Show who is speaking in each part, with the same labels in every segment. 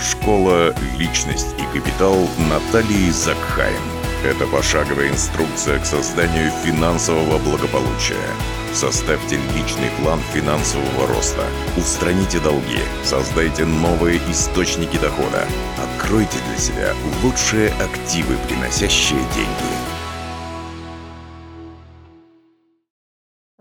Speaker 1: Школа «Личность и капитал» Натальи Закхайм. Это пошаговая инструкция к созданию финансового благополучия. Составьте личный план финансового роста. Устраните долги. Создайте новые источники дохода. Откройте для себя лучшие активы, приносящие деньги.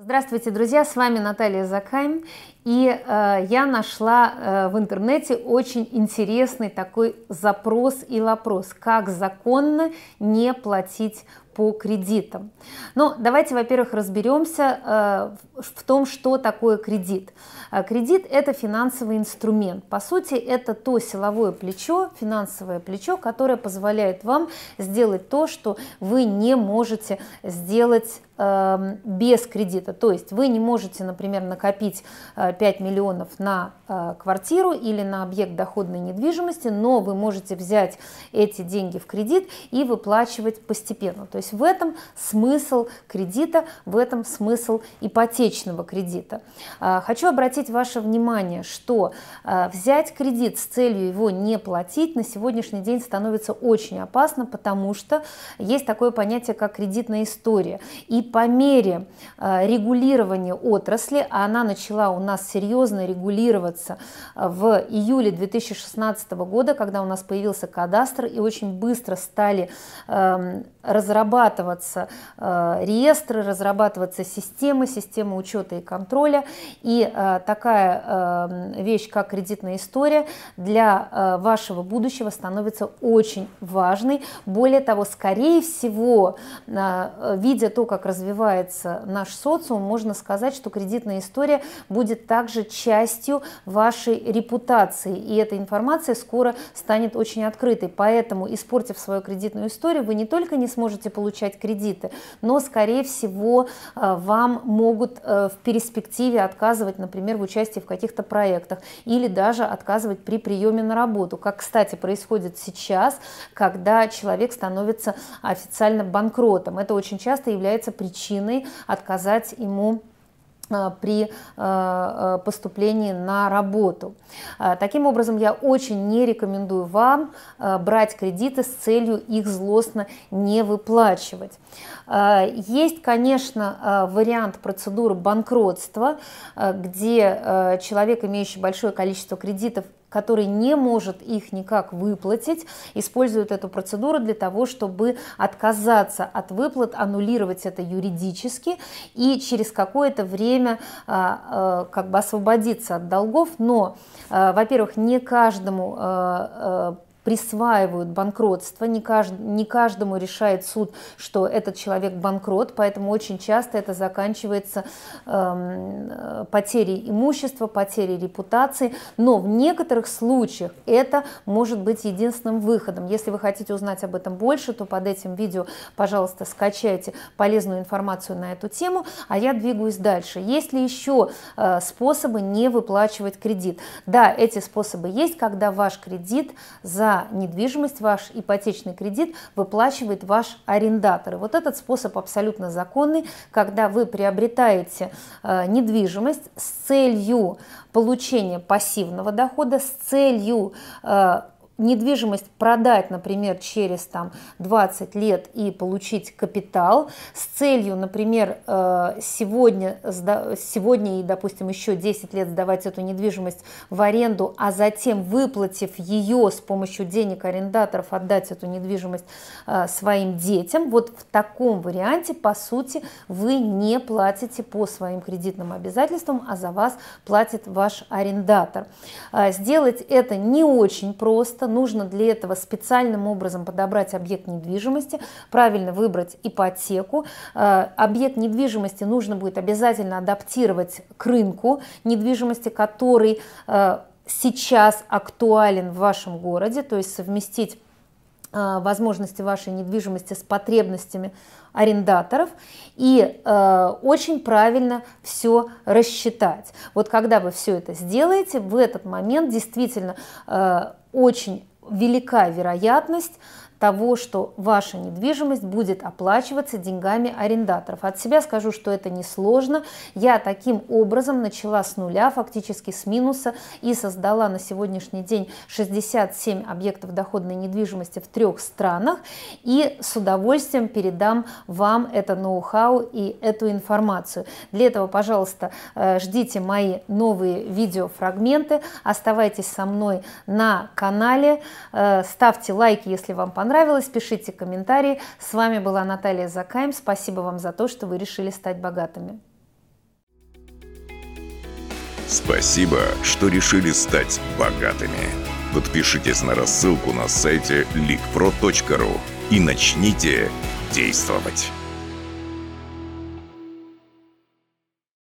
Speaker 2: Здравствуйте, друзья! С вами Наталья Закайм. И э, я нашла э, в интернете очень интересный такой запрос и вопрос, как законно не платить по кредитам. Ну, давайте, во-первых, разберемся э, в том, что такое кредит. Э, кредит – это финансовый инструмент. По сути, это то силовое плечо, финансовое плечо, которое позволяет вам сделать то, что вы не можете сделать э, без кредита. То есть вы не можете, например, накопить 5 миллионов на квартиру или на объект доходной недвижимости, но вы можете взять эти деньги в кредит и выплачивать постепенно. То есть в этом смысл кредита, в этом смысл ипотечного кредита. А, хочу обратить ваше внимание, что а, взять кредит с целью его не платить на сегодняшний день становится очень опасно, потому что есть такое понятие, как кредитная история. И по мере а, регулирования отрасли, а она начала у нас серьезно регулироваться в июле 2016 года, когда у нас появился кадастр, и очень быстро стали разрабатываться э, реестры, разрабатываться системы, системы учета и контроля. И э, такая э, вещь, как кредитная история, для вашего будущего становится очень важной. Более того, скорее всего, видя то, как развивается наш социум, можно сказать, что кредитная история будет также частью вашей репутации. И эта информация скоро станет очень открытой. Поэтому, испортив свою кредитную историю, вы не только не сможете получать кредиты, но, скорее всего, э, вам могут э, в перспективе отказывать, например, в участии в каких-то проектах или даже отказывать при приеме на работу, как, кстати, происходит сейчас, когда человек становится официально банкротом. Это очень часто является причиной отказать ему при э, э, поступлении на работу. Таким образом, я очень не рекомендую вам брать кредиты с целью их злостно не выплачивать. Есть, конечно, вариант процедуры банкротства, где человек, имеющий большое количество кредитов, который не может их никак выплатить, используют эту процедуру для того, чтобы отказаться от выплат, аннулировать это юридически и через какое-то время а, а, как бы освободиться от долгов. Но, а, во-первых, не каждому присваивают банкротство, не, кажд, не каждому решает суд, что этот человек банкрот, поэтому очень часто это заканчивается э, потерей имущества, потерей репутации, но в некоторых случаях это может быть единственным выходом. Если вы хотите узнать об этом больше, то под этим видео, пожалуйста, скачайте полезную информацию на эту тему, а я двигаюсь дальше. Есть ли еще э, способы не выплачивать кредит? Да, эти способы есть, когда ваш кредит за недвижимость, ваш ипотечный кредит выплачивает ваш арендатор. И вот этот способ абсолютно законный, когда вы приобретаете э, недвижимость с целью получения пассивного дохода, с целью э, недвижимость продать, например, через там, 20 лет и получить капитал с целью, например, э, сегодня, сегодня и, допустим, еще 10 лет сдавать эту недвижимость в аренду, а затем, выплатив ее с помощью денег арендаторов, отдать эту недвижимость э, своим детям, вот в таком варианте, по сути, вы не платите по своим кредитным обязательствам, а за вас платит ваш арендатор. Э, сделать это не очень просто, просто нужно для этого специальным образом подобрать объект недвижимости, правильно выбрать ипотеку. Э, объект недвижимости нужно будет обязательно адаптировать к рынку недвижимости, который э, сейчас актуален в вашем городе, то есть совместить э, возможности вашей недвижимости с потребностями арендаторов и э, очень правильно все рассчитать. Вот когда вы все это сделаете, в этот момент действительно э, очень велика вероятность того, что ваша недвижимость будет оплачиваться деньгами арендаторов. От себя скажу, что это несложно. Я таким образом начала с нуля, фактически с минуса, и создала на сегодняшний день 67 объектов доходной недвижимости в трех странах. И с удовольствием передам вам это ноу-хау и эту информацию. Для этого, пожалуйста, э, ждите мои новые видеофрагменты. Оставайтесь со мной на канале. Э, ставьте лайки, если вам понравилось. Пишите комментарии. С вами была Наталья Закаем. Спасибо вам за то, что вы решили стать богатыми.
Speaker 1: Спасибо, что решили стать богатыми. Подпишитесь на рассылку на сайте leakpro.ru и начните действовать.